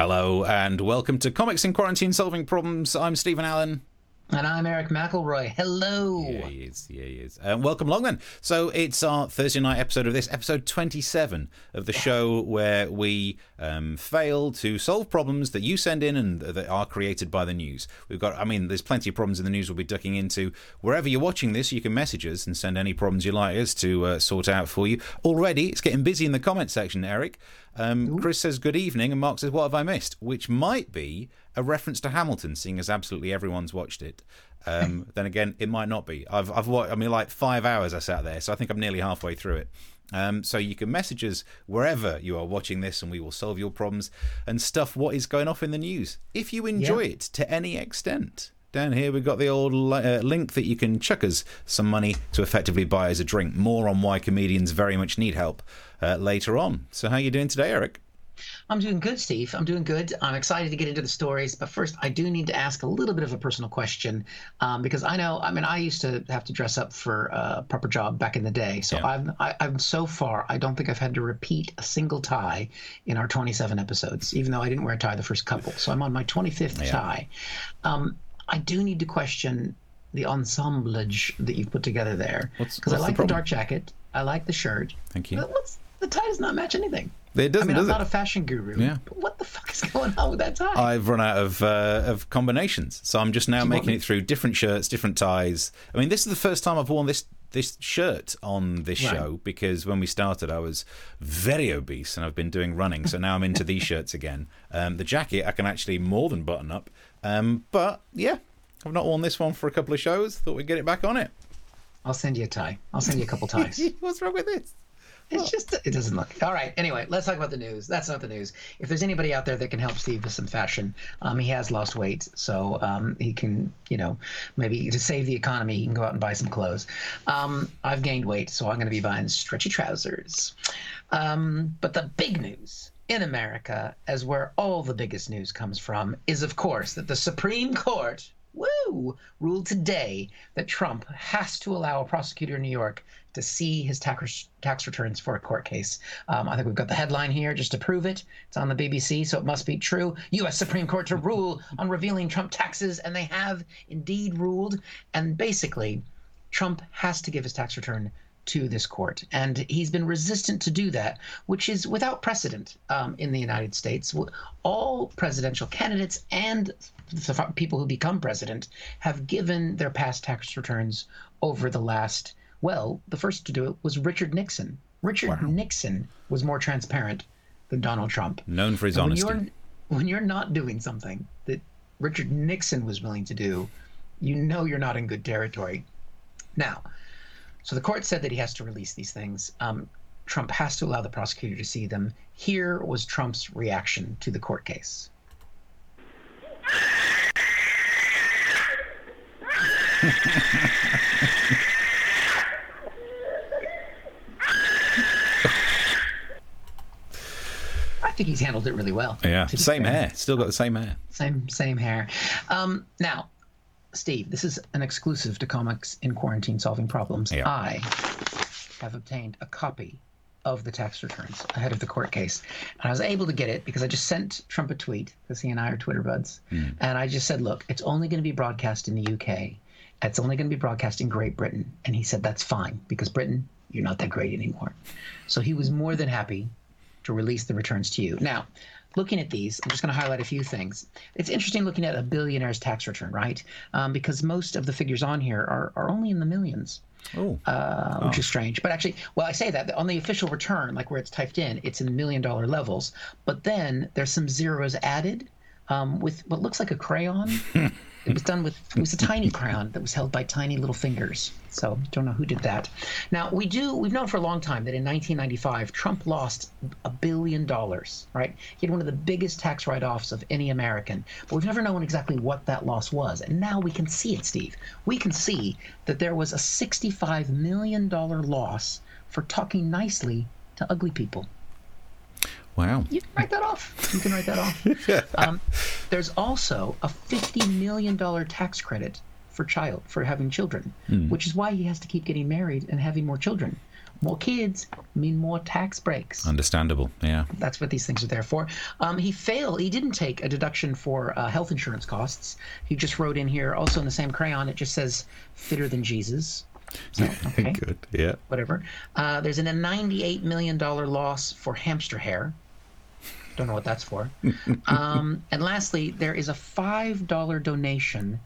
Hello and welcome to Comics in Quarantine Solving Problems. I'm Stephen Allen. And I'm Eric McElroy. Hello. Yeah, he is. Yeah, he is. Um, welcome along then. So it's our Thursday night episode of this, episode 27 of the show where we um, fail to solve problems that you send in and that are created by the news. We've got, I mean, there's plenty of problems in the news we'll be ducking into. Wherever you're watching this, you can message us and send any problems you like us to uh, sort out for you. Already, it's getting busy in the comment section, Eric. Um, Chris says good evening, and Mark says what have I missed, which might be a reference to Hamilton, seeing as absolutely everyone's watched it. Um, then again, it might not be. I've I've watched. I mean, like five hours I sat there, so I think I'm nearly halfway through it. Um, so you can message us wherever you are watching this, and we will solve your problems and stuff what is going off in the news. If you enjoy Yeah. it to any extent. Down here, we've got the old uh, link that you can chuck us some money to effectively buy us a drink. More on why comedians very much need help uh, later on. So, how are you doing today, Eric? I'm doing good, Steve. I'm doing good. I'm excited to get into the stories. But first, I do need to ask a little bit of a personal question um, because I know, I mean, I used to have to dress up for a proper job back in the day. So Yeah. I've, I, I'm so far, I don't think I've had to repeat a single tie in our 27 episodes, even though I didn't wear a tie the first couple. So I'm on my 25th Yeah. tie. Um, I do need to question the ensemblage that you've put together there because I what's the like the, dark jacket. I like the shirt. Thank you. But what's the tie does not match anything. It I doesn't, mean, does I'm not a fashion guru. Yeah. But what the fuck is going on with that tie? I've run out of uh, of combinations, so I'm just now making it through different shirts, different ties. I mean, this is the first time I've worn this this shirt on this Right. show because when we started, I was very obese and I've been doing running, so now I'm into these shirts again. Um, the jacket I can actually more than button up, um, but yeah, I've not worn this one for a couple of shows. Thought we'd get it back on it. I'll send you a tie. I'll send you a couple ties. What's wrong with this? It's just it doesn't look all right. Anyway, let's talk about the news. That's not the news. If there's anybody out there that can help Steve with some fashion, um, he has lost weight, so um, he can, you know, maybe to save the economy, he can go out and buy some clothes. Um, I've gained weight, so I'm going to be buying stretchy trousers. Um, but the big news in America, as where all the biggest news comes from, is of course that the Supreme Court. Woo! Ruled today that Trump has to allow a prosecutor in New York to see his tax tax returns for a court case. Um, I think we've got the headline here just to prove it. It's on the BBC, so it must be true. U.S. Supreme Court to rule on revealing Trump taxes, and they have indeed ruled. And basically, Trump has to give his tax return to this court. And he's been resistant to do that, which is without precedent um, in the United States. All presidential candidates and the people who become president have given their past tax returns over the last, well, the first to do it was Richard Nixon. Richard Nixon was more transparent than Donald Trump. Known for his And honesty. When you're, when you're not doing something that Richard Nixon was willing to do, you know you're not in good territory. Now, so the court said that he has to release these things. Um, Trump has to allow the prosecutor to see them. Here was Trump's reaction to the court case. think he's handled it really well. Yeah, same fair. hair. Still got the same hair. Same same hair. Um, now, Steve, this is an exclusive to Comics in Quarantine Solving Problems. Yeah. I have obtained a copy of the tax returns ahead of the court case. And I was able to get it because I just sent Trump a tweet because he and I are Twitter buds. And I just said, look, it's only going to be broadcast in the UK. It's only going to be broadcast in Great Britain. And he said, that's fine because Britain, you're not that great anymore. So he was more than happy to release the returns to you. Now, looking at these, I'm just going to highlight a few things. It's interesting looking at a billionaire's tax return, right? Um, because most of the figures on here are, are only in the millions, Oh, uh, which is strange. But actually, well, I say that on the official return, like where it's typed in, it's in million dollar levels. But then there's some zeros added um, with what looks like a crayon. it was done with it was a tiny crown that was held by tiny little fingers. So don't know who did that. Now we do we've known for a long time that in 1995 Trump lost a billion dollars. Right, he had one of the biggest tax write-offs of any American, but we've never known exactly what that loss was. And now we can see it, Steve. We can see that there was a 65 million dollar loss for talking nicely to ugly people. Wow. You can write that off. You can write that off. um, there's also a fifty million dollar tax credit for child for having children, which is why he has to keep getting married and having more children. more kids mean more tax breaks. Understandable. Yeah. That's what these things are there for. Um, he failed. He didn't take a deduction for uh, health insurance costs. He just wrote in here, also in the same crayon, it just says "fitter than Jesus." So, okay, Good. Yeah. whatever. Uh, there's an, a $98 million loss for hamster hair. Don't know what that's for. um, and lastly, there is a $5 donation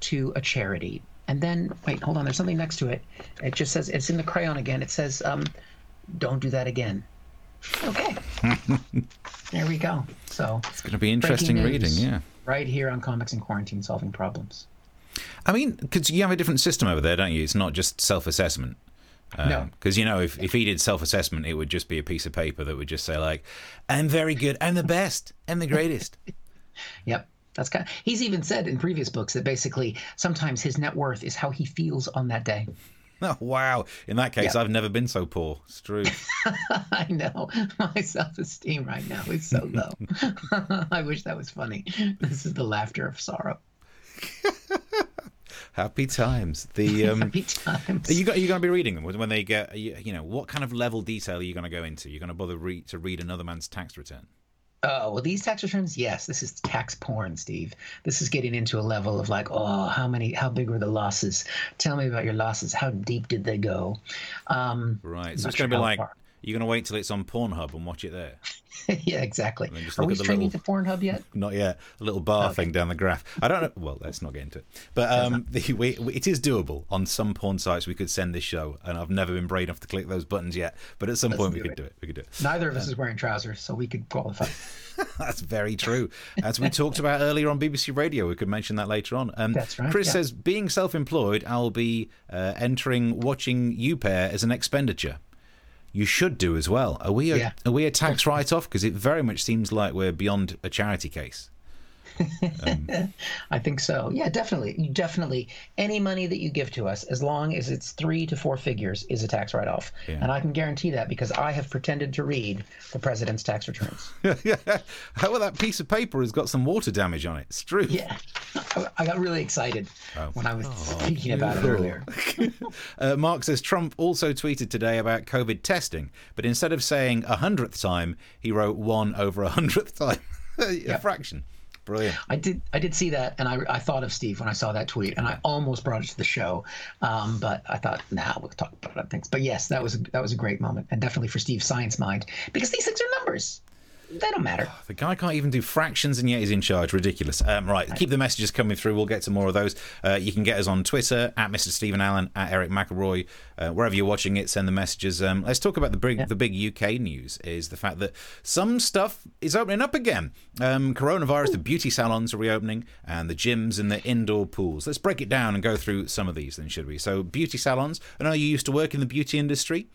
to a charity. And then, wait, hold on. There's something next to it. It just says, it's in the crayon again. It says, um, don't do that again. Okay. there we go. So, It's going to be interesting reading. Yeah. right here on Comics and Quarantine Solving Problems. I mean, because you have a different system over there, don't you? It's not just self-assessment. No. Um, because you know, if if he did self-assessment, it would just be a piece of paper that would just say like, "I'm very good. I'm the best. I'm the greatest." Yep. That's kind he's even said in previous books that basically sometimes his net worth is how he feels on that day. oh, wow. In that case, Yeah. I've never been so poor. It's true. I know. My self esteem right now is so low. I wish that was funny. This is the laughter of sorrow. Happy times. The um, Happy times. Are you are you going to be reading them when they get? You, you know, what kind of level detail are you going to go into? You're going to bother read to read another man's tax return. Oh, well, these tax returns, yes, this is tax porn, Steve. This is getting into a level of like, oh, how many, how big were the losses? Tell me about your losses. How deep did they go? Um, Right. So it's going to be like far. You're going to wait till it's on Pornhub and watch it there. yeah, exactly. Are we streaming little- to Pornhub yet? Not yet. A little bar Okay. thing down the graph. I don't know. Well, let's not get into it. But um, the, we, we- it is doable on some porn sites. We could send this show, and I've never been brave enough to click those buttons yet. But at some point, we could it. do it. We could do it. Neither of us is wearing trousers, so we could qualify. That's very true. As we talked about earlier on BBC Radio, we could mention that later on. Um, That's right, Chris yeah. says, being self-employed, I'll be uh, entering watching you pair as an expenditure. You should do as well. Are we a, Yeah. are we a tax write-off? Because it very much seems like we're beyond a charity case. I think so. Yeah, definitely. You definitely any money that you give to us, as long as it's three to four figures, is a tax write-off. Yeah. And I can guarantee that because I have pretended to read the president's tax returns. How about that piece of paper has got some water damage on it? It's true. yeah, I- I got really excited Oh. when I was thinking about it earlier. Uh, Mark says Trump also tweeted today about COVID testing, but instead of saying a hundredth time, he wrote one over a hundredth time. a fraction. Brilliant. I did. I did see that, and I, I thought of Steve when I saw that tweet, and I almost brought it to the show, um, but I thought, nah, we'll talk about other things. But yes, that was that was a great moment, and definitely for Steve's science mind, because these things are numbers. They don't matter. The guy can't even do fractions and yet he's in charge. Ridiculous. Um, right, keep the messages coming through. We'll get to more of those. Uh, you can get us on Twitter at Mr. Stephen Allen, at Eric McElroy. Uh, wherever you're watching it, send the messages. Um, let's talk about the big, the big UK news is the fact that some stuff is opening up again. Um, coronavirus, the beauty salons are reopening and the gyms and the indoor pools. Let's break it down and go through some of these then, should we? So, beauty salons. I know you used to work in the beauty industry.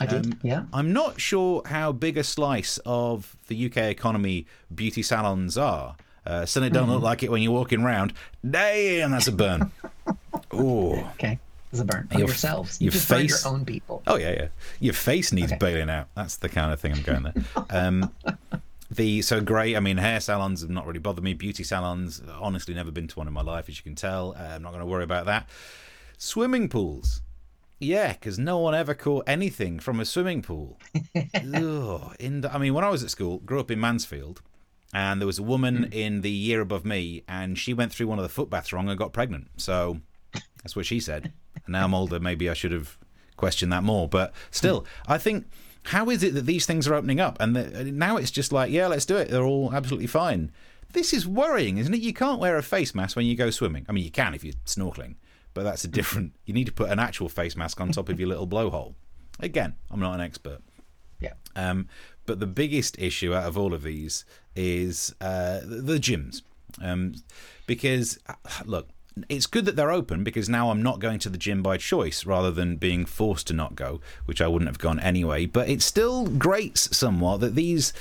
I did. yeah. I'm not sure how big a slice of the UK economy beauty salons are. Uh, certainly don't look like it when you're walking around. Damn, that's a burn. Ooh. Okay. There's a burn on Your- yourselves. You your face- your own people. Oh yeah, yeah. Your face needs Okay. bailing out. That's the kind of thing I'm going there. Um, the so great. I mean, hair salons have not really bothered me. Beauty salons, honestly, never been to one in my life, as you can tell. Uh, I'm not going to worry about that. Swimming pools. Yeah, because no one ever caught anything from a swimming pool. Ugh, in the, I mean, when I was at school, grew up in Mansfield, and there was a woman mm. in the year above me, and she went through one of the footbaths wrong and got pregnant. So that's what she said. And now I'm older, maybe I should have questioned that more. But still, I think how is it that these things are opening up, and the, uh, now it's just like, yeah, let's do it. They're all absolutely fine. This is worrying, isn't it? You can't wear a face mask when you go swimming. I mean, you can if you're snorkeling, but that's a different. You need to put an actual face mask on top of your little blowhole. Again, I'm not an expert. Yeah. Um, but the biggest issue out of all of these is uh, the, gyms. Um, because, uh, look, it's good that they're open because now I'm not going to the gym by choice rather than being forced to not go, which I wouldn't have gone anyway. But it still grates somewhat that these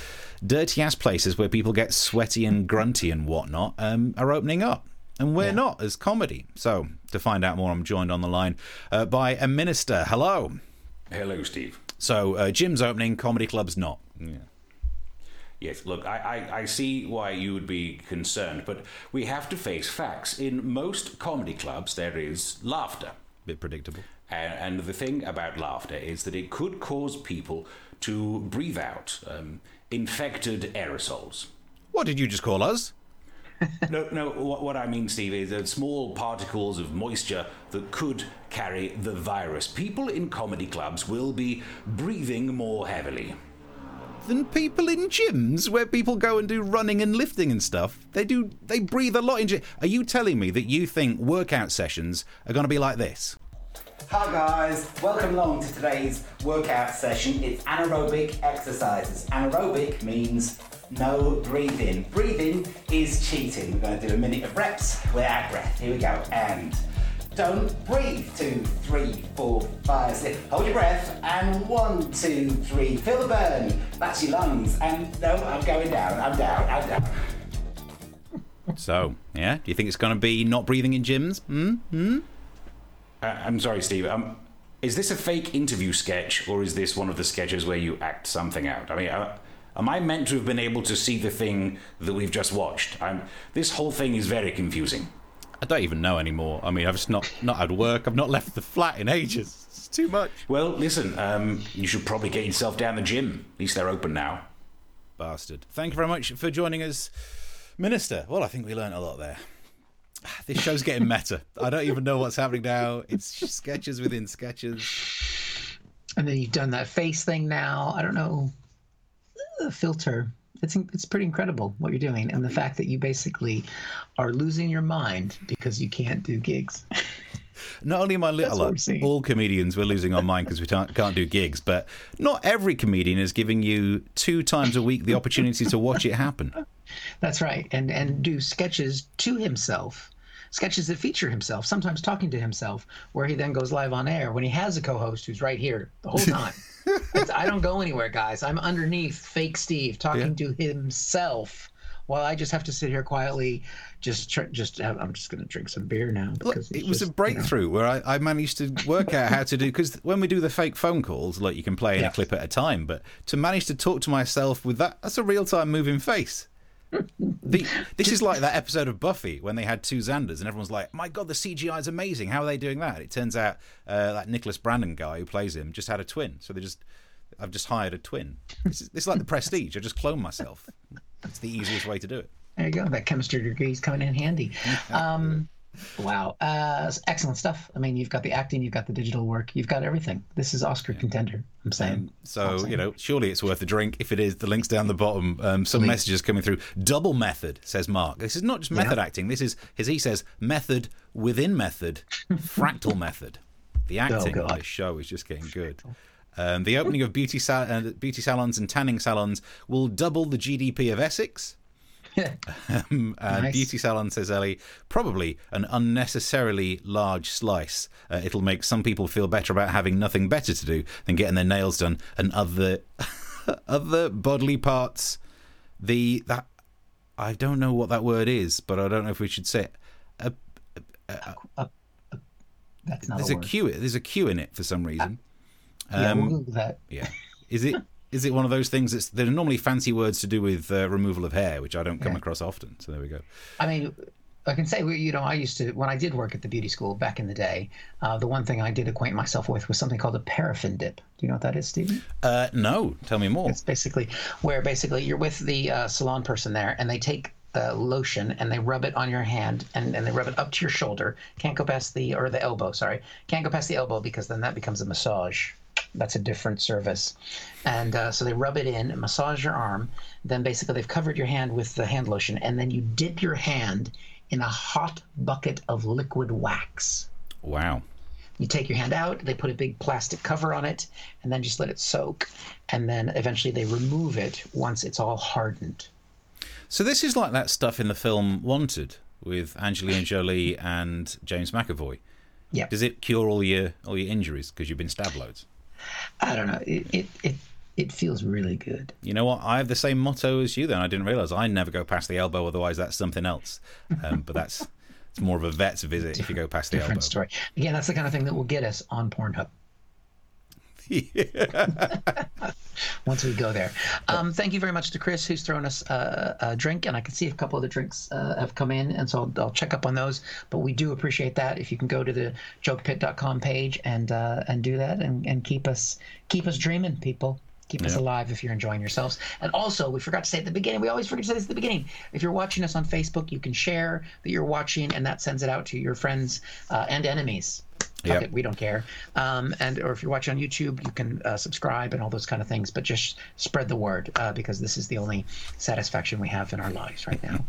dirty ass places where people get sweaty and grunty and whatnot um, are opening up. And we're Yeah. not as comedy. So, to find out more, I'm joined on the line uh, by a minister. Hello. Hello, Steve. So, uh, gyms opening, comedy clubs not. Yeah. Yes, look, I, I, I see why you would be concerned, but we have to face facts. In most comedy clubs, there is laughter. Bit predictable. And, and the thing about laughter is that it could cause people to breathe out um, infected aerosols. What did you just call us? No, no. What, what I mean, Steve, is that small particles of moisture that could carry the virus. People in comedy clubs will be breathing more heavily. Than people in gyms where people go and do running and lifting and stuff. They do. They breathe a lot in gym. Are you telling me that you think workout sessions are going to be like this? Hi guys, welcome along to today's workout session. It's anaerobic exercises. Anaerobic means no breathing. Breathing is cheating. We're going to do a minute of reps without breath. Here we go. And don't breathe. Two, three, four, five, six. Hold your breath. And one, two, three. Feel the burn. That's your lungs. And no, I'm going down. I'm down. I'm down. So, yeah, do you think it's going to be not breathing in gyms? Hmm? Hmm? Uh, I'm sorry, Steve. Um, is this a fake interview sketch, or is this one of the sketches where you act something out? I mean, uh, am I meant to have been able to see the thing that we've just watched? I'm, this whole thing is very confusing. I don't even know anymore. I mean, I've just not not had work. I've not left the flat in ages. It's too much. Well, listen, um, you should probably get yourself down the gym. At least they're open now. Bastard. Thank you very much for joining us, Minister. Well, I think we learned a lot there. This show's getting meta. I don't even know what's happening now. It's sketches within sketches. And then you've done that face thing now. I don't know. The filter. It's it's pretty incredible what you're doing, and the fact that you basically are losing your mind because you can't do gigs. Not only am I li- like, all comedians we're losing our mind because we can't, can't do gigs, but not every comedian is giving you two times a week the opportunity to watch it happen. That's right, and and do sketches to himself, sketches that feature himself, sometimes talking to himself, where he then goes live on air when he has a co-host who's right here the whole time. It's- I don't go anywhere, guys. I'm underneath fake Steve talking to himself, while I just have to sit here quietly, just tr- just have, I'm just going to drink some beer now Look, it it's was just, a breakthrough where I, I managed to work out how to do because when we do the fake phone calls, like you can play in Yeah. a clip at a time, but to manage to talk to myself with that, that's a real time moving face. The, this is like that episode of Buffy when they had two Xanders and everyone's like, "My God, the CGI is amazing! How are they doing that?" It turns out uh, that Nicholas Brendon guy who plays him just had a twin, so they just I've just hired a twin. This is, this is like the Prestige. I just clone myself. It's the easiest way to do it. There you go. That chemistry degree is coming in handy. Um, wow. Uh, excellent stuff. I mean, you've got the acting, you've got the digital work, you've got everything. This is Oscar contender. I'm saying. So you know, surely it's worth a drink. If it is, the link's down the bottom. Um, some messages coming through. Double method says Mark. This is not just method acting. This is, as he says, method within method, fractal method. The acting on God. this show is just getting good. Um, the opening of beauty sal- uh, beauty salons and tanning salons will double the GDP of Essex. Um, uh, Nice. Beauty salon, says Ellie, probably an unnecessarily large slice. Uh, it'll make some people feel better about having nothing better to do than getting their nails done and other other bodily parts. The that I don't know what that word is, but I don't know if we should say it. Uh, That's not there's a a. Q. There's a Q in it for some reason. yeah, Um, we'll that. Yeah. Is it is it one of those things that's there are normally fancy words to do with uh, removal of hair, which I don't come Yeah. across often. So there we go. I mean, I can say, you know, I used to, when I did work at the beauty school back in the day, uh, the one thing I did acquaint myself with was something called a paraffin dip. Do you know what that is, Stephen? Uh, no, tell me more. It's basically where basically you're with the uh, salon person there, and they take the lotion and they rub it on your hand, and, and they rub it up to your shoulder. Can't go past the or the elbow. Sorry, can't go past the elbow because then that becomes a massage. That's a different service. And uh, so they rub it in, massage your arm. Then basically they've covered your hand with the hand lotion, and then you dip your hand in a hot bucket of liquid wax. Wow. You take your hand out, they put a big plastic cover on it, and then just let it soak. And then eventually they remove it once it's all hardened. So this is like that stuff in the film Wanted with Angelina Jolie and James McAvoy. Yep. Does it cure all your all your injuries because you've been stabbed loads? I don't know. It, it, it, it feels really good. You know what? I have the same motto as you. Then I didn't realize I never go past the elbow. Otherwise, that's something else. Um, but that's it's more of a vet's visit if you go past the elbow. Different story. Again, that's the kind of thing that will get us on Pornhub. once we go there. Um, thank you very much to Chris, who's thrown us uh, a drink, and I can see a couple of the drinks uh, have come in, and so I'll, I'll, check up on those. But we do appreciate that. If you can go to the jokepit.com page and uh, and do that, and, and keep us keep us dreaming, people. Keep us alive if you're enjoying yourselves. And also, we forgot to say at the beginning, we always forget to say this at the beginning. If you're watching us on Facebook, you can share that you're watching, and that sends it out to your friends uh, and enemies. Yep. we don't care. Um, and or if you're watching on YouTube, you can uh, subscribe and all those kind of things. But just spread the word uh, because this is the only satisfaction we have in our lives right now.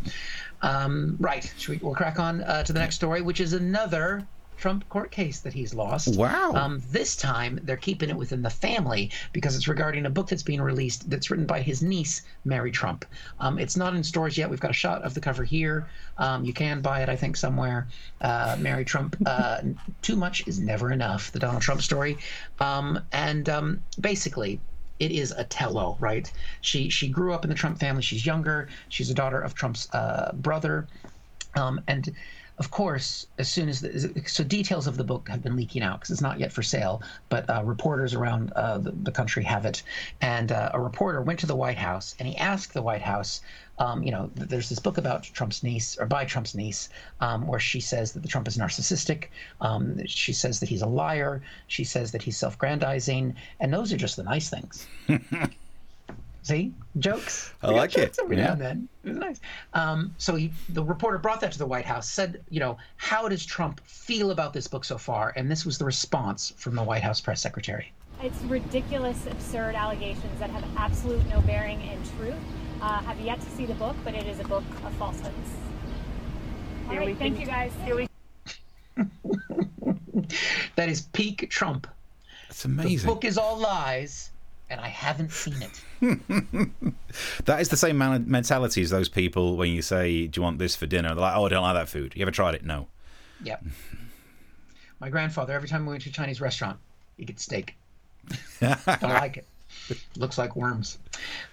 Um, right, we, will crack on uh, to the next story, which is another Trump court case that he's lost. Wow. Um, this time they're keeping it within the family because it's regarding a book that's being released that's written by his niece, Mary Trump. Um, it's not in stores yet. We've got a shot of the cover here. Um, you can buy it, I think, somewhere. Uh, Mary Trump, uh, Too Much is Never Enough, the Donald Trump story. Um, and um, basically, it is a tello, right? She she grew up in the Trump family. She's younger. She's a daughter of Trump's uh, brother, um, and of course, as soon as the, so details of the book have been leaking out because it's not yet for sale, but uh, reporters around uh, the, the, country have it. And uh, a reporter went to the White House and he asked the White House, um, you know, there's this book about Trump's niece or by Trump's niece, um, where she says that the Trump is narcissistic. Um, she says that he's a liar. She says that he's self-grandizing, and those are just the nice things. See, jokes. I like jokes it. Every yeah. now and then. It was nice. Um, so he, the reporter brought that to the White House, said, you know, how does Trump feel about this book so far? And this was the response from the White House press secretary. It's ridiculous, absurd allegations that have absolute no bearing in truth. Uh, have yet to see the book, but it is a book of falsehoods. All right, thank you guys. We... that is peak Trump. That's amazing. The book is all lies and I haven't seen it. that is the same mentality as those people when you say, "Do you want this for dinner?" They're like, "Oh, I don't like that food." You ever tried it? No. Yep. My grandfather, every time we went to a Chinese restaurant, he get steak. don't like it. Looks like worms.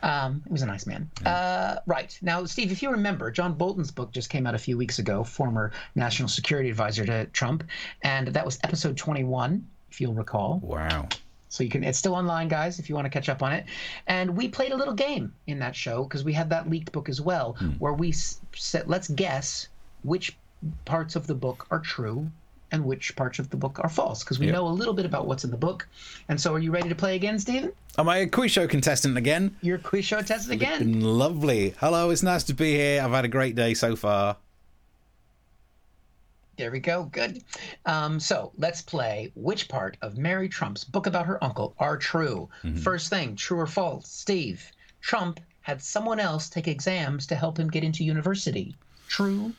Um, he was a nice man. Uh, right. Now, Steve, if you remember, John Bolton's book just came out a few weeks ago, former national security advisor to Trump, and that was episode 21, if you'll recall. Wow. So you can it's still online, guys, if you want to catch up on it. And we played a little game in that show because we had that leaked book as well, hmm. where we said, let's guess which parts of the book are true and which parts of the book are false because we yep. know a little bit about what's in the book. And so, are you ready to play again, Stephen? Am I a quiz show contestant again? You're a quiz show contestant again. Lovely. Hello, it's nice to be here. I've had a great day so far. There we go. Good. Um, so let's play which part of Mary Trump's book about her uncle are true. Mm-hmm. First thing, true or false? Steve, Trump had someone else take exams to help him get into university. True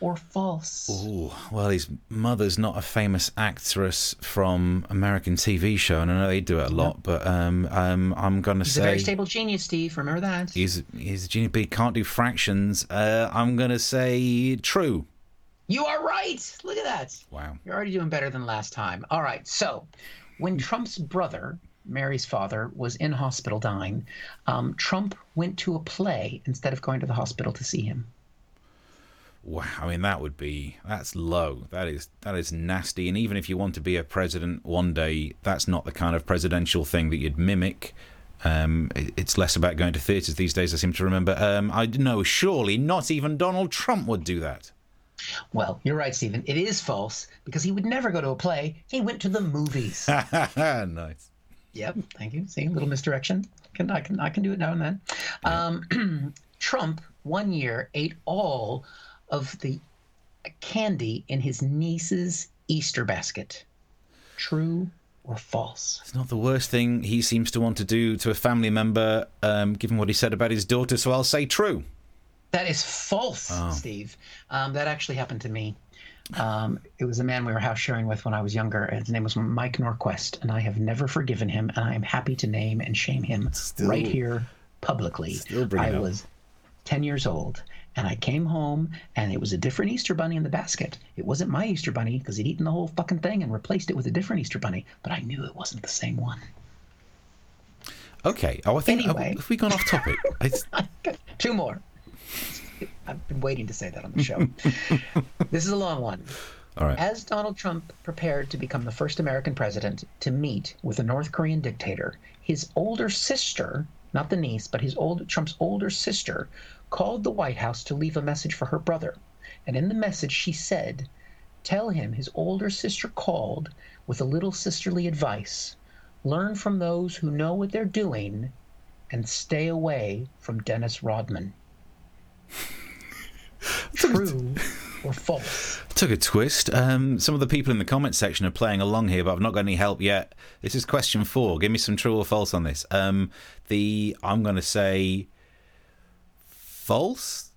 or false? Oh, well, his mother's not a famous actress from American TV show, and I know they do it a lot, but um, um, I'm going to say. He's a very stable genius, Steve. Remember that. He's, he's a genius, but he can't do fractions. Uh, I'm going to say true. You are right. Look at that. Wow. You're already doing better than last time. All right. So, when Trump's brother, Mary's father, was in hospital dying, um, Trump went to a play instead of going to the hospital to see him. Wow, I mean that would be that's low. That is that is nasty. And even if you want to be a president one day, that's not the kind of presidential thing that you'd mimic. Um, it's less about going to theatres these days. I seem to remember. Um, I know surely not even Donald Trump would do that. Well, you're right, Stephen. It is false because he would never go to a play. He went to the movies. nice. Yep. Thank you. See, a little misdirection. Can I can I can do it now and then. Yeah. Um, Trump one year ate all of the candy in his niece's Easter basket. True or false? It's not the worst thing he seems to want to do to a family member, um, given what he said about his daughter. So I'll say true. That is false, oh. Steve. Um, that actually happened to me. Um, it was a man we were house sharing with when I was younger. and His name was Mike Norquist, and I have never forgiven him, and I am happy to name and shame him still, right here publicly. I up. was 10 years old, and I came home, and it was a different Easter bunny in the basket. It wasn't my Easter bunny because he'd eaten the whole fucking thing and replaced it with a different Easter bunny, but I knew it wasn't the same one. Okay. Oh, I think anyway. have we gone off topic? Two more. I've been waiting to say that on the show. this is a long one. All right. As Donald Trump prepared to become the first American president to meet with a North Korean dictator, his older sister, not the niece, but his old Trump's older sister, called the White House to leave a message for her brother. And in the message, she said, Tell him his older sister called with a little sisterly advice learn from those who know what they're doing and stay away from Dennis Rodman. True or false? Took a twist. Um, some of the people in the comment section are playing along here, but I've not got any help yet. This is question four. Give me some true or false on this. Um, the I'm going to say false.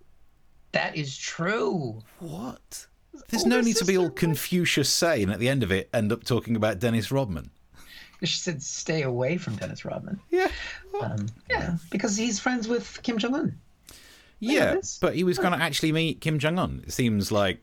That is true. What? There's no need to be all Confucius say, and at the end of it, end up talking about Dennis Rodman. She said, "Stay away from Dennis Rodman." Yeah. Um, yeah, because he's friends with Kim Jong Un. Yeah, but he was going to actually meet Kim Jong Un. It seems like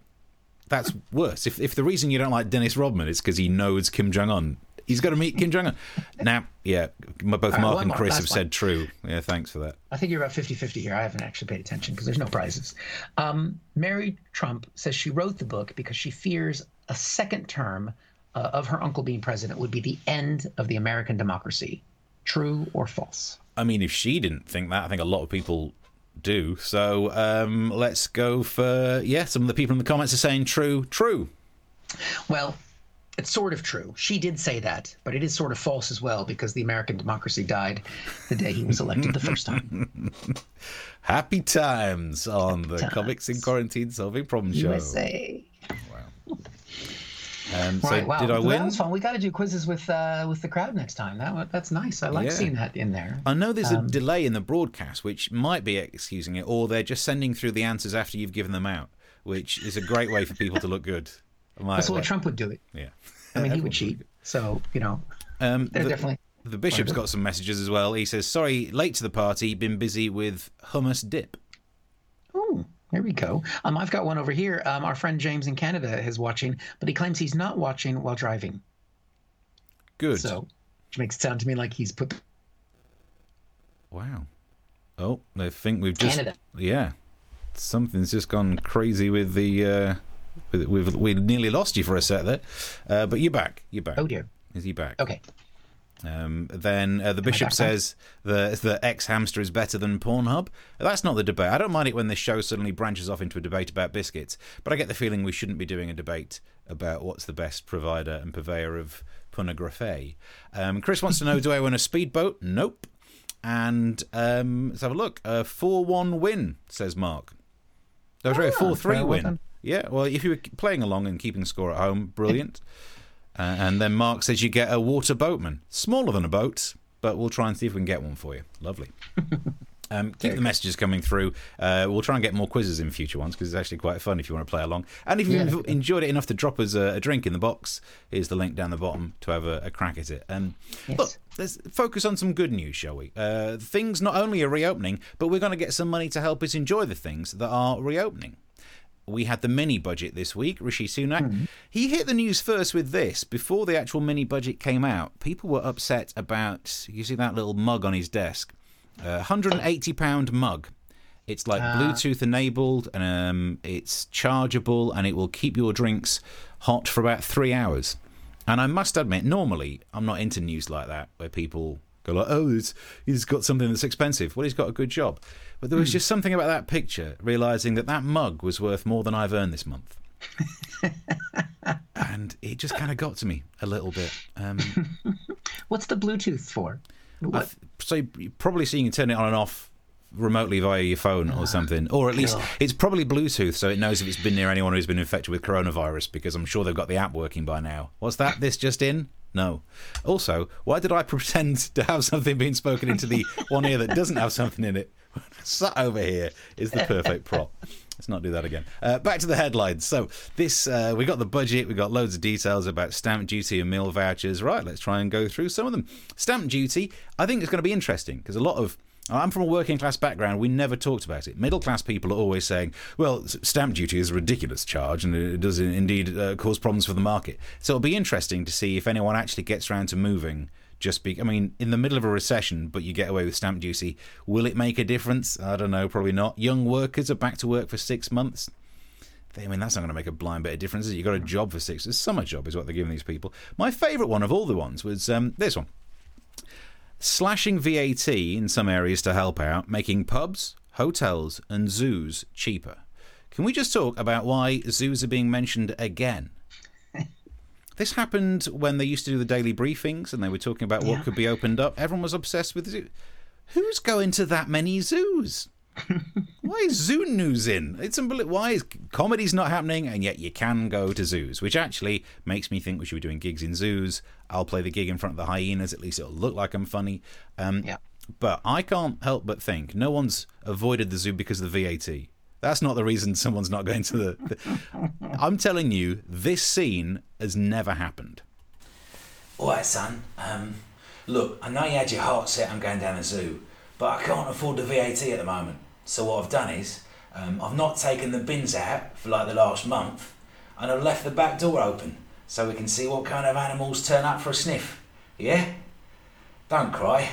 that's worse. If if the reason you don't like Dennis Rodman is because he knows Kim Jong Un, he's got to meet Kim Jong Un. Now, yeah, both right, Mark and Chris have one. said true. Yeah, thanks for that. I think you're about 50-50 here. I haven't actually paid attention because there's no prizes. Um, Mary Trump says she wrote the book because she fears a second term uh, of her uncle being president would be the end of the American democracy. True or false? I mean, if she didn't think that, I think a lot of people do. So um, let's go for yeah. Some of the people in the comments are saying true, true. Well, it's sort of true. She did say that, but it is sort of false as well because the American democracy died the day he was elected the first time. Happy times on the times. Comics in Quarantine Solving Problem Show. USA. Um, so right, wow. did I That was fun. We got to do quizzes with uh, with the crowd next time. That that's nice. I like Yeah. seeing that in there. I know there's Um, a delay in the broadcast, which might be excusing it, or they're just sending through the answers after you've given them out, which is a great way for people to look good. Might- That's way Trump would do it. Yeah. I mean, he would cheat. So you know, Um, they're the, definitely. the bishop's got some messages as well. He says, "Sorry, late to the party. Been busy with hummus dip." There we go. Um, I've got one over here. Um, our friend James in Canada is watching, but he claims he's not watching while driving. Good. So, which makes it sound to me like he's put Wow. Oh, I think we've just Canada. yeah. Something's just gone crazy with the. Uh, with, we've we nearly lost you for a set there, uh, but you're back. You're back. Oh dear. Is he back? Okay. Um, then uh, the bishop says the the xHamster is better than Pornhub. That's not the debate. I don't mind it when this show suddenly branches off into a debate about biscuits, but I get the feeling we shouldn't be doing a debate about what's the best provider and purveyor of pornography. Um, Chris wants to know: Do I win a speedboat? Nope. And um, let's have a look. A four-one win, says Mark. Oh, sorry, a four-three win. done. Yeah, well, if you were playing along and keeping score at home, brilliant. Uh, and then Mark says you get a water boatman, smaller than a boat, but we'll try and see if we can get one for you. Lovely. Um, keep the messages coming through. Uh, we'll try and get more quizzes in future ones because it's actually quite fun if you want to play along. And if you've Yeah. enjoyed it enough to drop us a, a drink in the box, here's the link down the bottom to have a, a crack at it. Um, Look, let's focus on some good news, shall we? Uh, things not only are reopening, but we're going to get some money to help us enjoy the things that are reopening we had the mini budget this week. Rishi Sunak, he hit the news first with this. Before the actual mini budget came out, people were upset about. You see that little mug on his desk, uh, and eighty pound mug. It's like Bluetooth enabled, and um, it's chargeable, and it will keep your drinks hot for about three hours. And I must admit, normally I'm not into news like that, where people like, "Oh, he's, he's got something that's expensive." Well, he's got a good job. But there was just something about that picture, realizing that that mug was worth more than I've earned this month. and it just kind of got to me a little bit. Um, What's the Bluetooth for? I've- so you probably so you can turn it on and off remotely via your phone or something, or at least it's probably Bluetooth, so it knows if it's been near anyone who's been infected with coronavirus. Because I'm sure they've got the app working by now. What's that? This just in? No. Also, why did I pretend to have something being spoken into the one ear that doesn't have something in it? Sat over here is the perfect prop. Let's not do that again. Uh, back to the headlines. So this, uh, we got the budget. We got loads of details about stamp duty and meal vouchers. Right, let's try and go through some of them. Stamp duty. I think it's going to be interesting because a lot of I'm from a working class background. We never talked about it. Middle class people are always saying, well, stamp duty is a ridiculous charge and it does indeed uh, cause problems for the market. So it'll be interesting to see if anyone actually gets around to moving. Just be, I mean, in the middle of a recession, but you get away with stamp duty. Will it make a difference? I don't know, probably not. Young workers are back to work for six months. I mean, that's not going to make a blind bit of difference. Is it? You got a job for six. A summer job is what they're giving these people. My favourite one of all the ones was um, this one: slashing VAT in some areas to help out, making pubs, hotels, and zoos cheaper. Can we just talk about why zoos are being mentioned again? This happened when they used to do the daily briefings and they were talking about what Yeah. could be opened up. Everyone was obsessed with zoo. Who's going to that many zoos? Why is zoo news in? It's unbelievable. Why is comedy's not happening and yet you can go to zoos? Which actually makes me think we should be doing gigs in zoos. I'll play the gig in front of the hyenas. At least it'll look like I'm funny. Um, Yeah. But I can't help but think no one's avoided the zoo because of the VAT. That's not the reason someone's not going to the. the I'm telling you, this scene has never happened. All right, son. Um, look, I know you had your heart set on going down the zoo, but I can't afford the VAT at the moment. So what I've done is, um, I've not taken the bins out for like the last month, and I've left the back door open so we can see what kind of animals turn up for a sniff. Yeah? Don't cry,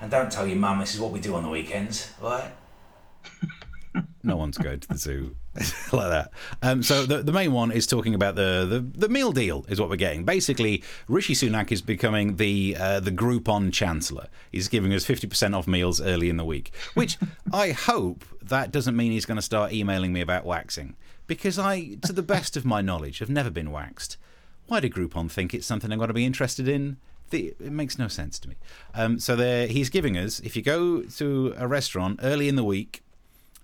and don't tell your mum this is what we do on the weekends, right? No one's going to the zoo like that. Um, so the the main one is talking about the, the the meal deal is what we're getting. Basically, Rishi Sunak is becoming the uh, the Groupon chancellor. He's giving us fifty percent off meals early in the week, which I hope that doesn't mean he's going to start emailing me about waxing because I, to the best of my knowledge, have never been waxed. Why do Groupon think it's something I'm going to be interested in? The, it makes no sense to me. Um, so there, he's giving us if you go to a restaurant early in the week.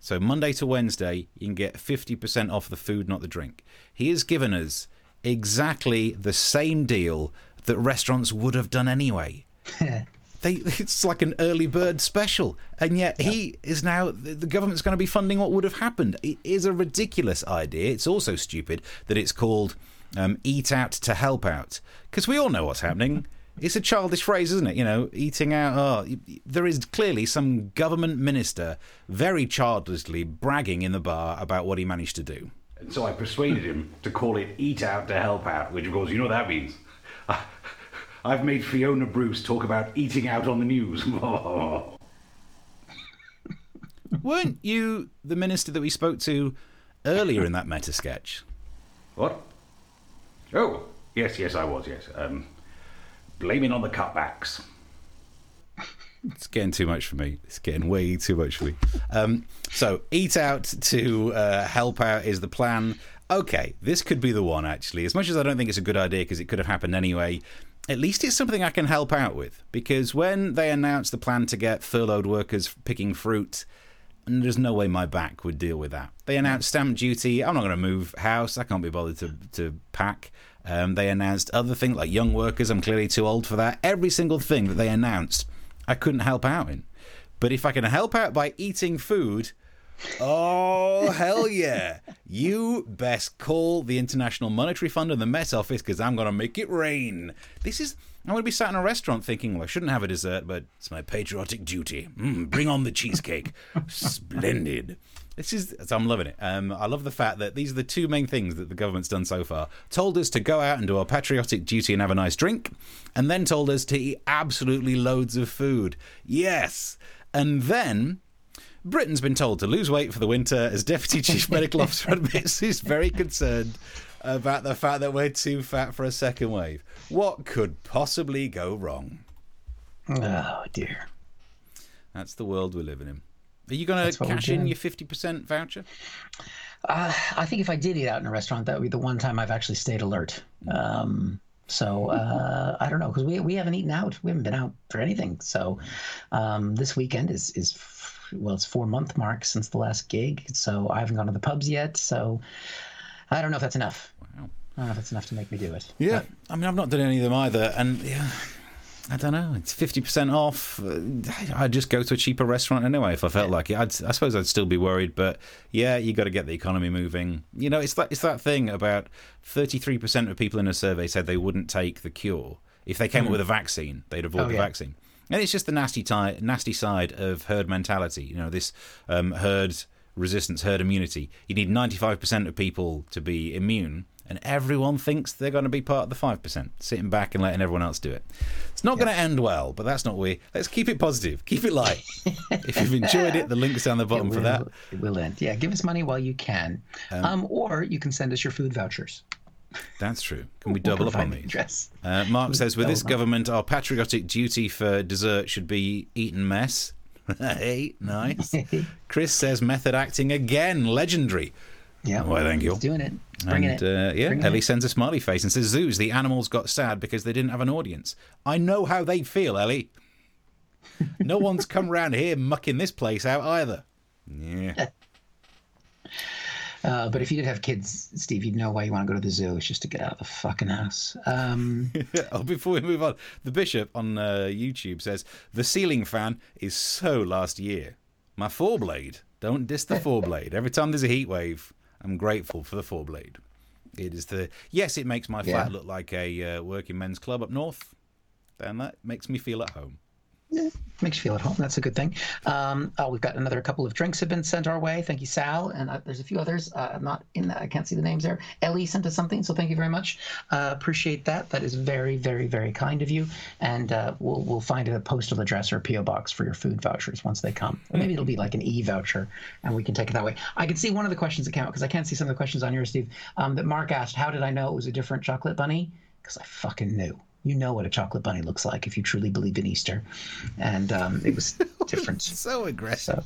So Monday to Wednesday, you can get 50% off the food, not the drink. He has given us exactly the same deal that restaurants would have done anyway. They, it's like an early bird special, and yet he is now the the government's going to be funding what would have happened. It is a ridiculous idea. It's also stupid that it's called um, "eat out to help out" because we all know what's happening. It's a childish phrase, isn't it? You know, eating out. Oh, there is clearly some government minister very childishly bragging in the bar about what he managed to do. And so I persuaded him to call it Eat Out to Help Out, which, of course, you know what that means. I've made Fiona Bruce talk about eating out on the news. Weren't you the minister that we spoke to earlier in that meta sketch? what? Oh, yes, yes, I was, yes. Um, blaming on the cutbacks. It's getting too much for me. It's getting way too much for me. Um, so, eat out to uh, help out is the plan. Okay, this could be the one, actually. As much as I don't think it's a good idea because it could have happened anyway, at least it's something I can help out with. Because when they announced the plan to get furloughed workers picking fruit, and there's no way my back would deal with that. They announced stamp duty. I'm not going to move house. I can't be bothered to, to pack. Um, they announced other things like young workers. I'm clearly too old for that. Every single thing that they announced, I couldn't help out in. But if I can help out by eating food, oh, hell yeah. You best call the International Monetary Fund and the Met Office because I'm going to make it rain. This is. I'm going be sat in a restaurant thinking, well, I shouldn't have a dessert, but it's my patriotic duty. Mm, bring on the cheesecake. Splendid. This is, so I'm loving it. Um, I love the fact that these are the two main things that the government's done so far. Told us to go out and do our patriotic duty and have a nice drink, and then told us to eat absolutely loads of food. Yes. And then Britain's been told to lose weight for the winter as Deputy Chief Medical Officer admits he's very concerned about the fact that we're too fat for a second wave. What could possibly go wrong? Oh dear. That's the world we're living in. Are you going to cash in your 50% voucher? Uh, I think if I did eat out in a restaurant, that would be the one time I've actually stayed alert. Um, so uh, I don't know because we we haven't eaten out. We haven't been out for anything. So um, this weekend is is well, it's four month mark since the last gig. So I haven't gone to the pubs yet. So I don't know if that's enough. Wow. I don't know if that's enough to make me do it. Yeah. I mean, I've not done any of them either. And yeah, I don't know. It's 50% off. Uh, I'd just go to a cheaper restaurant anyway if I felt like it. I'd, I suppose I'd still be worried, but yeah, you got to get the economy moving. You know, it's that, it's that thing about 33% of people in a survey said they wouldn't take the cure. If they came up with a vaccine, they'd avoid Oh, the yeah. vaccine. And it's just the nasty, ti nasty side of herd mentality. You know, this um, herd resistance, herd immunity. You need 95% of people to be immune. and everyone thinks they're going to be part of the 5%, sitting back and letting everyone else do it. It's not going to end well, but that's not we. Let's keep it positive, keep it light. if you've enjoyed it, the link's down the bottom it for that. It will end. Yeah, give us money while you can. Um, or you can send us your food vouchers. That's true. Can we double up on the these? address. Uh, Mark says, with this government, our patriotic duty for dessert should be Eton mess. hey, nice. Chris says, method acting again, legendary. Yeah. Why, thank you. He's doing it. Bringing and it. Uh, yeah, Bringing Ellie it. sends a smiley face and says, Zoos, the animals got sad because they didn't have an audience. I know how they feel, Ellie. no one's come round here mucking this place out either. Yeah. Uh, but if you did have kids, Steve, you'd know why you want to go to the zoo. It's just to get out of the fucking house. Um, oh, before we move on, the bishop on uh, YouTube says the ceiling fan is so last year. My four blade. Don't diss the four blade. Every time there's a heat wave, I'm grateful for the four blade. It is the yes. It makes my flat Yeah. look like a uh, working men's club up north, and that makes me feel at home. Makes you feel at home. That's a good thing. Um, oh, we've got another couple of drinks have been sent our way. Thank you, Sal. And uh, there's a few others. Uh, I'm not in that. I can't see the names there. Ellie sent us something, so thank you very much. Uh, appreciate that. That is very, very, very kind of you. And uh, we'll we'll find a postal address or a PO box for your food vouchers once they come. Or maybe it'll be like an e voucher, and we can take it that way. I can see one of the questions that came out because I can't see some of the questions on yours, Steve. Um, that Mark asked, "How did I know it was a different chocolate bunny?" Because I fucking knew. You know what a chocolate bunny looks like if you truly believe in Easter, and um, it was different. So aggressive.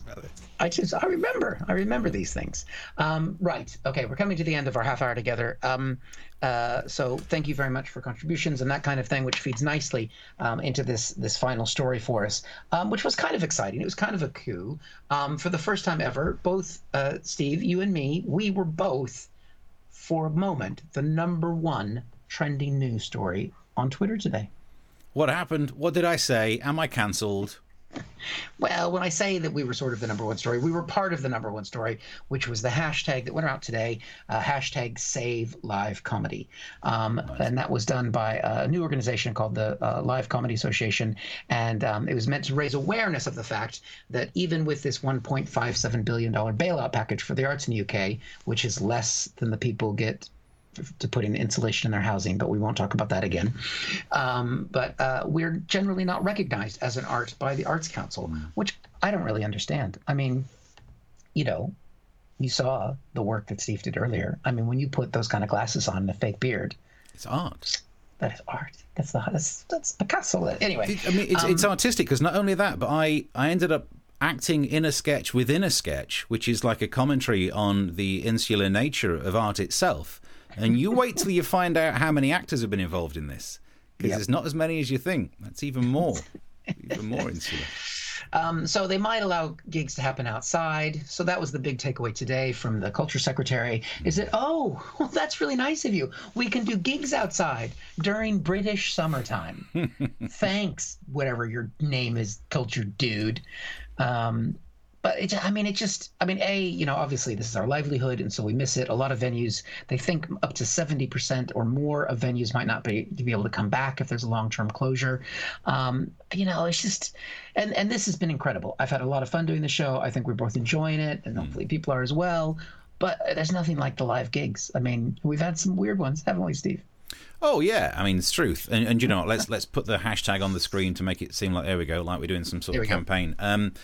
I just I remember I remember these things. Um, right. Okay. We're coming to the end of our half hour together. Um, uh, so thank you very much for contributions and that kind of thing, which feeds nicely um, into this this final story for us, um, which was kind of exciting. It was kind of a coup. Um, for the first time ever, both uh, Steve, you and me, we were both for a moment the number one trending news story on Twitter today. What happened? What did I say? Am I cancelled? Well, when I say that we were sort of the number one story, we were part of the number one story, which was the hashtag that went out today, uh, hashtag Save Live Comedy, um, and that was done by a new organization called the uh, Live Comedy Association, and um, it was meant to raise awareness of the fact that even with this 1.57 billion dollar bailout package for the arts in the UK, which is less than the people get to put in insulation in their housing, but we won't talk about that again. Um, but uh, we're generally not recognized as an art by the Arts Council, which I don't really understand. I mean, you know, you saw the work that Steve did earlier. I mean, when you put those kind of glasses on and a fake beard, It's art. that is art. That's the that's, that's Picasso. Anyway, I mean, it's, Um, it's artistic because not only that, but I, I ended up acting in a sketch within a sketch, which is like a commentary on the insular nature of art itself. And you wait till you find out how many actors have been involved in this, because Yep. there's not as many as you think. That's even more, even more insular. Um, so they might allow gigs to happen outside. So that was the big takeaway today from the culture secretary is that, oh, well, that's really nice of you. We can do gigs outside during British summertime. Thanks, whatever your name is, culture dude. Um, but it, I mean, it just, I mean, A, you know, obviously this is our livelihood, and so we miss it. A lot of venues, they think up to 70% or more of venues might not be to be able to come back if there's a long term closure. Um, you know, it's just, and, and this has been incredible. I've had a lot of fun doing the show. I think we're both enjoying it, and hopefully people are as well. But there's nothing like the live gigs. I mean, we've had some weird ones, haven't we, Steve? Oh yeah, I mean it's truth, and, and you know? Let's let's put the hashtag on the screen to make it seem like there we go, like we're doing some sort There of campaign. Um,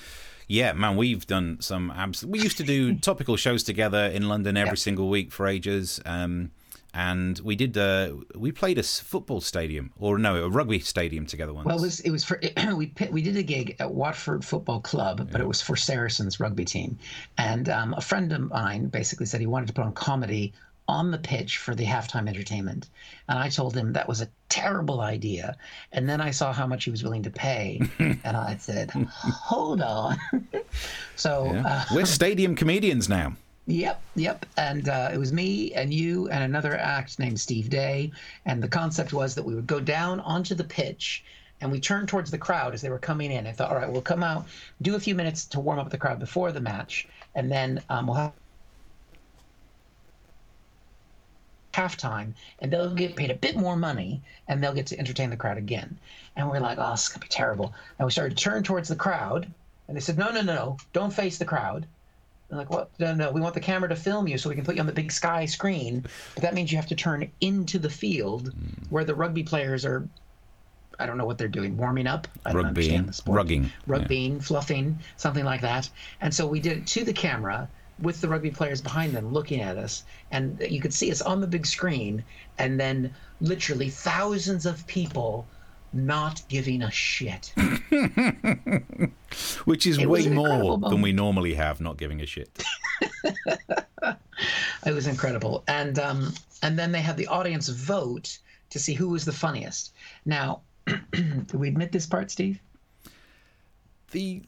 yeah, man, we've done some. Abs- we used to do topical shows together in London every Yeah. single week for ages, um, and we did. Uh, we played a football stadium, or no, a rugby stadium together once. Well, it was it was for we we did a gig at Watford Football Club, but it was for Saracens rugby team, and um, a friend of mine basically said he wanted to put on comedy on the pitch for the halftime entertainment, and I told him that was a terrible idea, and then I saw how much he was willing to pay, and I said, hold on, so. Yeah. Uh, we're stadium comedians now. Yep, yep. And uh, it was me and you and another act named Steve Day. And the concept was that we would go down onto the pitch and we turned towards the crowd as they were coming in. I thought, all right, we'll come out, do a few minutes to warm up the crowd before the match, and then um, we'll have halftime and they'll get paid a bit more money and they'll get to entertain the crowd again. And we're like, oh, this is going to be terrible. And we started to turn towards the crowd and they said, no, no, no, no, don't face the crowd They're like, what? No, no, we want the camera to film you so we can put you on the big sky screen. But that means you have to turn into the field mm. where the rugby players are. I don't know what they're doing, warming up. I don't Rugbying, understand the sport. rugging, rugbying, fluffing, something like that. And so we did it to the camera with the rugby players behind them looking at us, and you could see us on the big screen, and then literally thousands of people not giving a shit. Which is It way more than we normally have, not giving a shit. It was incredible. And um, and then they had the audience vote to see who was the funniest. Now, do we admit this part, Steve? The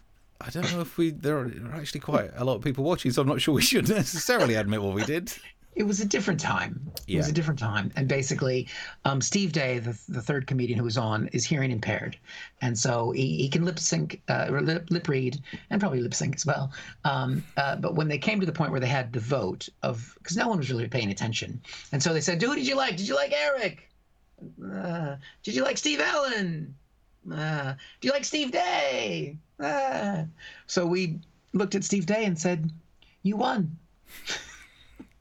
I don't know if we there are actually quite a lot of people watching, so I'm not sure we should necessarily admit what we did. It was a different time. It was a different time. And basically, um, Steve Day, the, the third comedian who was on, is hearing impaired. And so he, he can lip sync, uh, or lip, lip read, and probably lip sync as well. Um, uh, but when they came to the point where they had the vote, of because no one was really paying attention. And so they said, Who did you like? Did you like Eric? Uh, did you like Steve Allen? Uh, do you like Steve Day? Uh. So we looked at Steve Day and said, You won.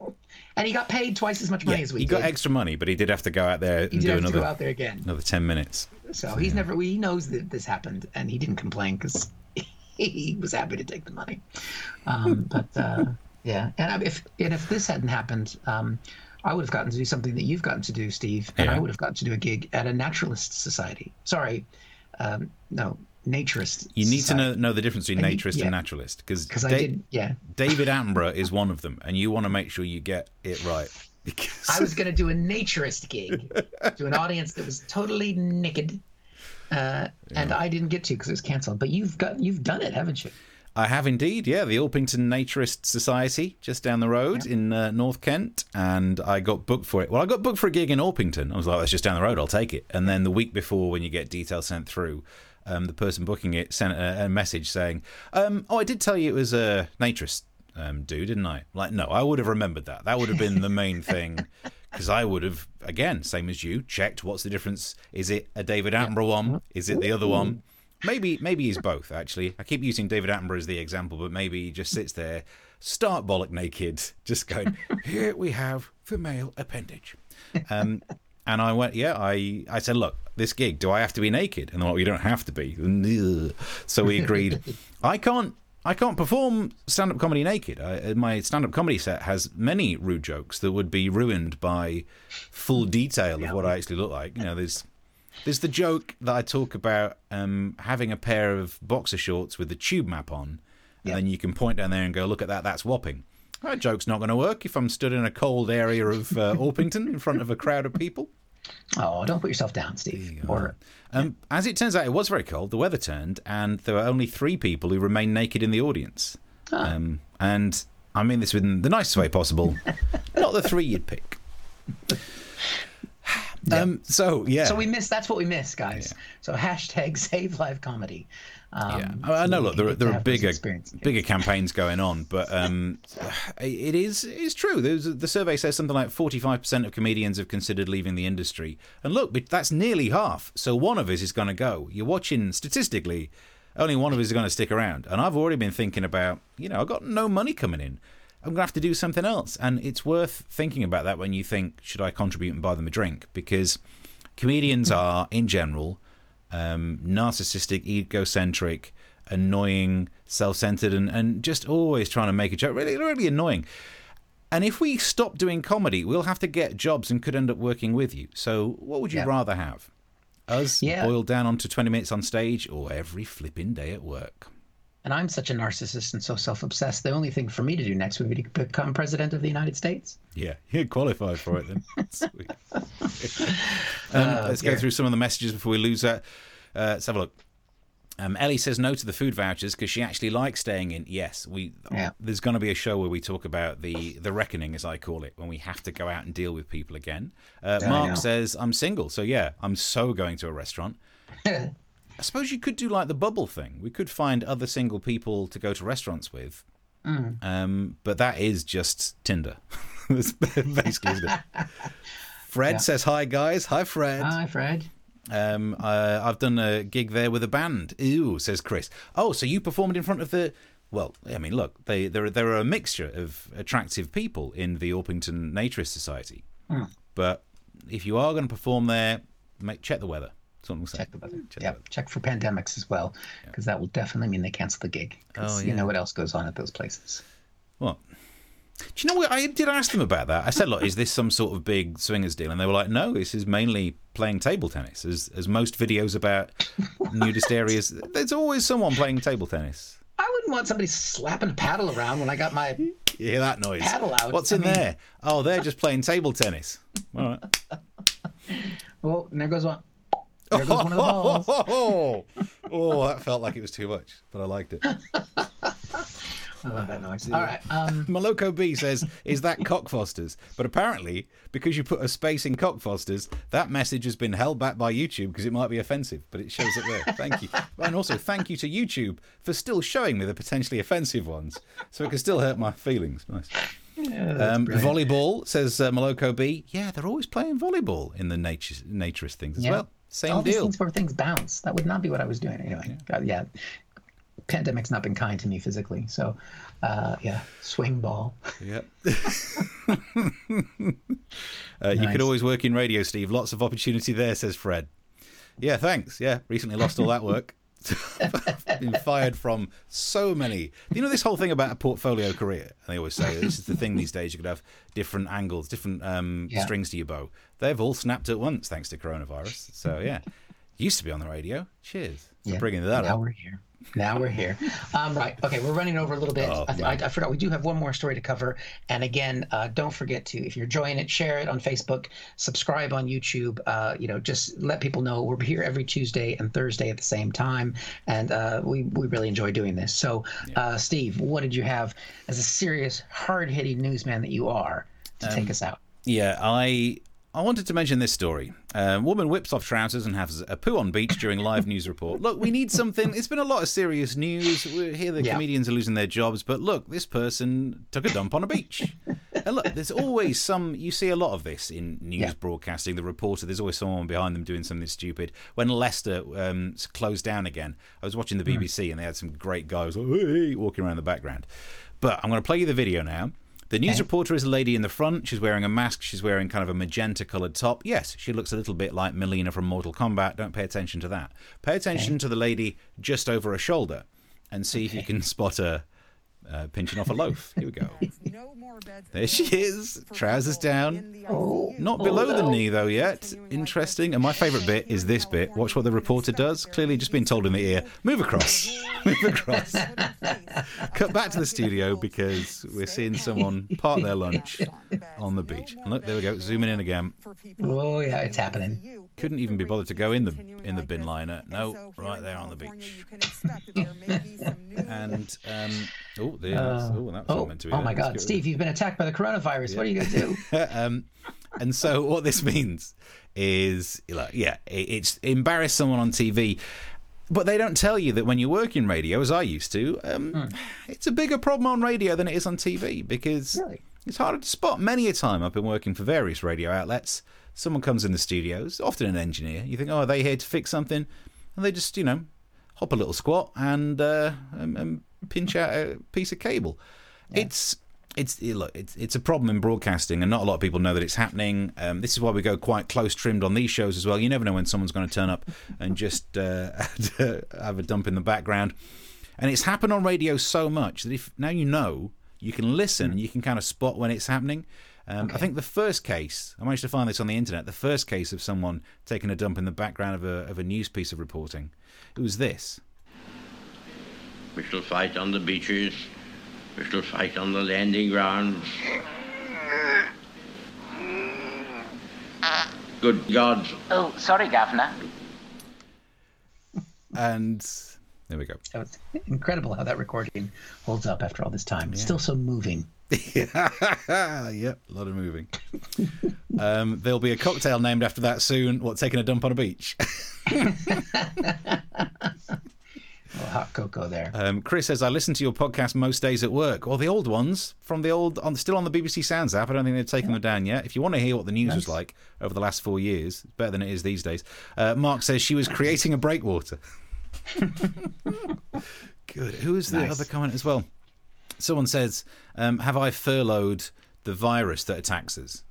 and he got paid twice as much money Yeah, as we he did. got extra money, but he did have to go out there he and do another go out there again. another ten minutes. So he's never. He knows that this happened, and he didn't complain because he was happy to take the money. Um, but uh, yeah, and if and if this hadn't happened, um, I would have gotten to do something that you've gotten to do, Steve, and Yeah. I would have gotten to do a gig at a naturalist society. Sorry, um, no, naturist. You need to know, know the difference between naturist yeah. and naturalist because did. Yeah, David Attenborough is one of them, and you want to make sure you get it right because I was going to do a naturist gig to an audience that was totally naked. Uh, and I didn't get to because it was canceled. But you've got you've done it, haven't you? I have indeed, yeah, the Orpington Naturist Society just down the road in uh, North Kent, and I got booked for it. Well, I got booked for a gig in Orpington. I was like, that's just down the road, I'll take it. And then the week before, when you get details sent through, um, the person booking it sent a, a message saying, um, "Oh, I did tell you it was a naturist um, dude, didn't I?" Like, no, I would have remembered that. That would have been the main thing. Because I would have, again, same as you, checked what's the difference. Is it a David Attenborough one? Is it the other one? Maybe maybe he's both actually. I keep using David Attenborough as the example, but maybe he just sits there, stark bollock naked, just going, "Here we have the male appendage." Um, and I went, "Yeah." I I said, "Look, this gig, do I have to be naked?" And they're like, "You don't have to be." So we agreed. I can't. I can't perform stand-up comedy naked. I, my stand-up comedy set has many rude jokes that would be ruined by full detail of what I actually look like. You know, there's there's the joke that I talk about um, having a pair of boxer shorts with the tube map on, and Yeah. then you can point down there and go, "Look at that, that's whopping." That joke's not going to work if I'm stood in a cold area of uh, Orpington in front of a crowd of people. Oh, don't put yourself down, Steve. Or Um, as it turns out, it was very cold. The weather turned, and there were only three people who remained naked in the audience. Um, and I mean this in the nicest way possible. not the three you'd pick. Um, so yeah, so we miss. That's what we miss, guys. So hashtag Save Live Comedy. Um, Yeah, I I know. Look, there are, there are bigger bigger campaigns going on, but um, it is it's true. There's, the survey says something like 45% of comedians have considered leaving the industry, and look, that's nearly half. So one of us is going to go. You're watching statistically, only one of us is going to stick around. And I've already been thinking about, you know, I've got no money coming in. I'm going to have to do something else, and it's worth thinking about that when you think, should I contribute and buy them a drink? Because comedians are, in general, um, narcissistic, egocentric, annoying, self-centered, and, and just always trying to make a joke. Really, really annoying. And if we stop doing comedy, we'll have to get jobs and could end up working with you. So, what would you Yeah. rather have? Us Yeah. boiled down onto 20 minutes on stage or every flipping day at work? And I'm such a narcissist and so self-obsessed. The only thing for me to do next would be to become president of the United States. Yeah, you qualify for it then. Sweet. um, let's go through some of the messages before we lose that. Uh, let's have a look. Um, Ellie says no to the food vouchers because she actually likes staying in. Yes, we. Yeah. There's going to be a show where we talk about the the reckoning, as I call it, when we have to go out and deal with people again. Uh, Mark says I'm single, so yeah, I'm so going to a restaurant. I suppose you could do like the bubble thing. We could find other single people to go to restaurants with. Mm. Um, but that is just Tinder. That's basically it. Fred says hi guys. Hi Fred. Hi, Fred. Um, uh, I've done a gig there with a band. Ew, says Chris. Oh, so you performed in front of the well, I mean, look, they there are, there are a mixture of attractive people in the Orpington Naturist Society, Hmm. but if you are going to perform there, make check the weather. That's what I'm. Check the weather. Check yeah, check for pandemics as well, because that will definitely mean they cancel the gig. Oh, yeah. you know what else goes on at those places. What? Do you know what? I did ask them about that. I said, look, is this some sort of big swingers deal? And they were like, no, this is mainly playing table tennis. As, as most videos about nudist areas, there's always someone playing table tennis. I wouldn't want somebody slapping a paddle around when I got my. You hear that noise? Paddle out. What's I in mean- there? Oh, they're just playing table tennis. All right. And there goes one. There goes one of the balls. Oh, oh, that felt like it was too much, but I liked it. I love that noise. All right. Um, Maloko B says, "Is that Cockfosters?" But apparently, because you put a space in Cockfosters, that message has been held back by YouTube because it might be offensive. But it shows it there. Thank you, and also thank you to YouTube for still showing me the potentially offensive ones, so it can still hurt my feelings. Nice. Um, volleyball says uh, Maloko B. Yeah, they're always playing volleyball in the nature naturist things as Yeah. well. Same deal. all these things where things bounce. That would not be what I was doing anyway. God, yeah. Pandemic's not been kind to me physically. So, uh, yeah, swing ball. Yep. uh, You could always work in radio, Steve. Lots of opportunity there, says Fred. Yeah, thanks. Yeah, recently lost all that work. I've been fired from so many. You know this whole thing about a portfolio career. And they always say this is the thing these days. You could have different angles, different um, Yeah. strings to your bow. They've all snapped at once thanks to coronavirus. So yeah, used to be on the radio. Cheers Yeah. bringing that now up. we're here. Now we're here. Um, right. Okay, we're running over a little bit. Oh, I, th- I, I forgot we do have one more story to cover. And again, uh, don't forget to, if you're enjoying it, share it on Facebook, subscribe on YouTube. Uh, you know, just let people know we're here every Tuesday and Thursday at the same time, and uh, we we really enjoy doing this. So, uh, Steve, what did you have as a serious, hard-hitting newsman that you are to Um, take us out? Yeah, I I wanted to mention this story. A woman whips off trousers and has a poo on beach during live news report. Look, we need something. It's been a lot of serious news. We hear the Yeah. comedians are losing their jobs, but look, this person took a dump on a beach. and look, there's always some. You see a lot of this in news Yeah. broadcasting. The reporter, there's always someone behind them doing something stupid. When Leicester um, closed down again, I was watching the. BBC and they had some great guys walking around the background. But I'm going to play you the video now. The news reporter is a lady in the front. She's wearing a mask. She's wearing kind of a magenta coloured top. Yes, she looks a little bit like Mileena from Mortal Kombat. Don't pay attention to that. Pay attention to the lady just over her shoulder and see if you can spot her uh, pinching off a loaf. Here we go. There she is, trousers down. Not below the knee though yet. Interesting. And my favourite bit is this bit. Watch what the reporter does. Clearly just been told in the ear, move across. move across. Cut back to the studio because we're seeing someone part their lunch on the beach. And look, there we go, zooming in again. Oh yeah, it's happening. Couldn't even be bothered to go in the in the bin liner. No, right there on the beach. And um, oh, there, oh, that was Oh, meant to be. oh there. my God, Steve, you've been attacked by the coronavirus. What are you gonna do? um, and so what this means is, like, yeah, it, it's embarrass someone on TV. But they don't tell you that when you work in radio, as I used to, um, it's a bigger problem on radio than it is on TV because Really? it's harder to spot. Many a time I've been working for various radio outlets. Someone comes in the studios, often an engineer. You think, oh, are they here to fix something? And they just, you know, hop a little squat and uh, and, and pinch out a piece of cable. It's it's look, it's it's a problem in broadcasting, and not a lot of people know that it's happening. Um, this is why we go quite close trimmed on these shows as well. You never know when someone's going to turn up and just uh, have a dump in the background. And it's happened on radio so much that if now you know, you can listen and you can kind of spot when it's happening. Um, I think the first case, I managed to find this on the internet, the first case of someone taking a dump in the background of a, of a news piece of reporting, it was this. We shall fight on the beaches. We shall fight on the landing grounds. Good God. Oh, sorry, Governor. And there we go. So it's incredible how that recording holds up after all this time. It's still so moving. yep, a lot of moving. um, there'll be a cocktail named after that soon. What, taking a dump on a beach? Hot cocoa there. Um, Chris says, I listen to your podcast most days at work. Or the old ones from the old, on, still on the BBC Sounds app. I don't think they've taken them down yet. If you want to hear what the news was like over the last four years, better than it is these days. Uh, Mark says she was creating a breakwater. Good. Who is the Nice. other comment as well? Someone says, um, "Have I furloughed the virus that attacks us?"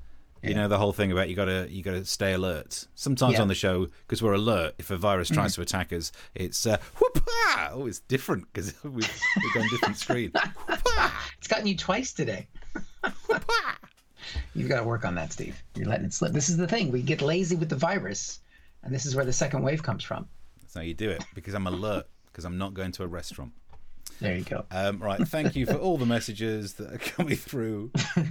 You know the whole thing about you gotta you gotta stay alert. Sometimes Yeah. on the show because we're alert. If a virus tries to attack us, it's uh, whoop-ah! Oh, it's different because we've, we've got a different screen. Whoop-ah! It's gotten you twice today. Whoop-ah! You've got to work on that, Steve. You're letting it slip. This is the thing. We get lazy with the virus, and this is where the second wave comes from. That's how you do it because I'm alert because I'm not going to a restaurant. There you go. Um, right, thank you for all the messages that are coming through.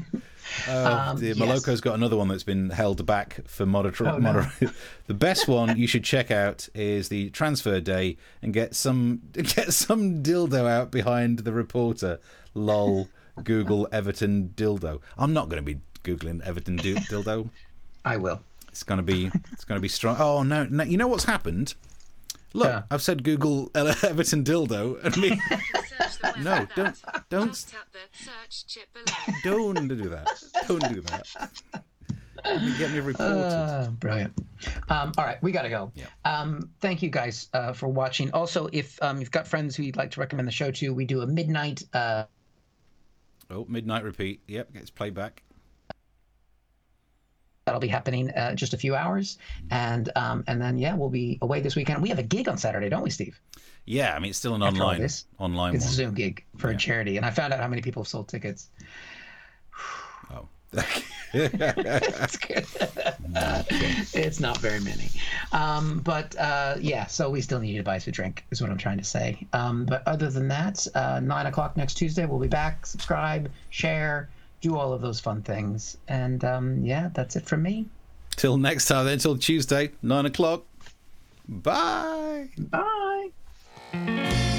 Oh, Um, yes. Maloko's got another one that's been held back for monitor. Oh, no. the best one you should check out is the transfer day and get some get some dildo out behind the reporter. Lol. Google Everton dildo. I'm not going to be googling Everton di- dildo. I will. It's going to be it's going to be strong. Oh no, no! You know what's happened? Look, Yeah. I've said Google Everton dildo, and me. No, don't don't don't do that. Don't do that. You get me reported. Uh, brilliant. Um, all right, we got to go. Yeah. Um, thank you guys uh, for watching. Also, if um, you've got friends who you'd like to recommend the show to, we do a midnight. Uh, oh, midnight repeat. Yep, gets playback. that'll be happening uh, just a few hours, and um, and then yeah, we'll be away this weekend. We have a gig on Saturday, don't we, Steve? Yeah, I mean it's still an After online this, online It's a. Zoom gig for a charity, and I found out how many people have sold tickets. Oh. It's good. it's not very many. Um, but uh, yeah, so we still need you to buy us a drink, is what I'm trying to say. Um, but other than that, uh, 9 o'clock next Tuesday, we'll be back. Subscribe, share, do all of those fun things. And um, yeah, that's it from me. Till next time, then. Till Tuesday, nine o'clock. Bye. Bye. Thank you.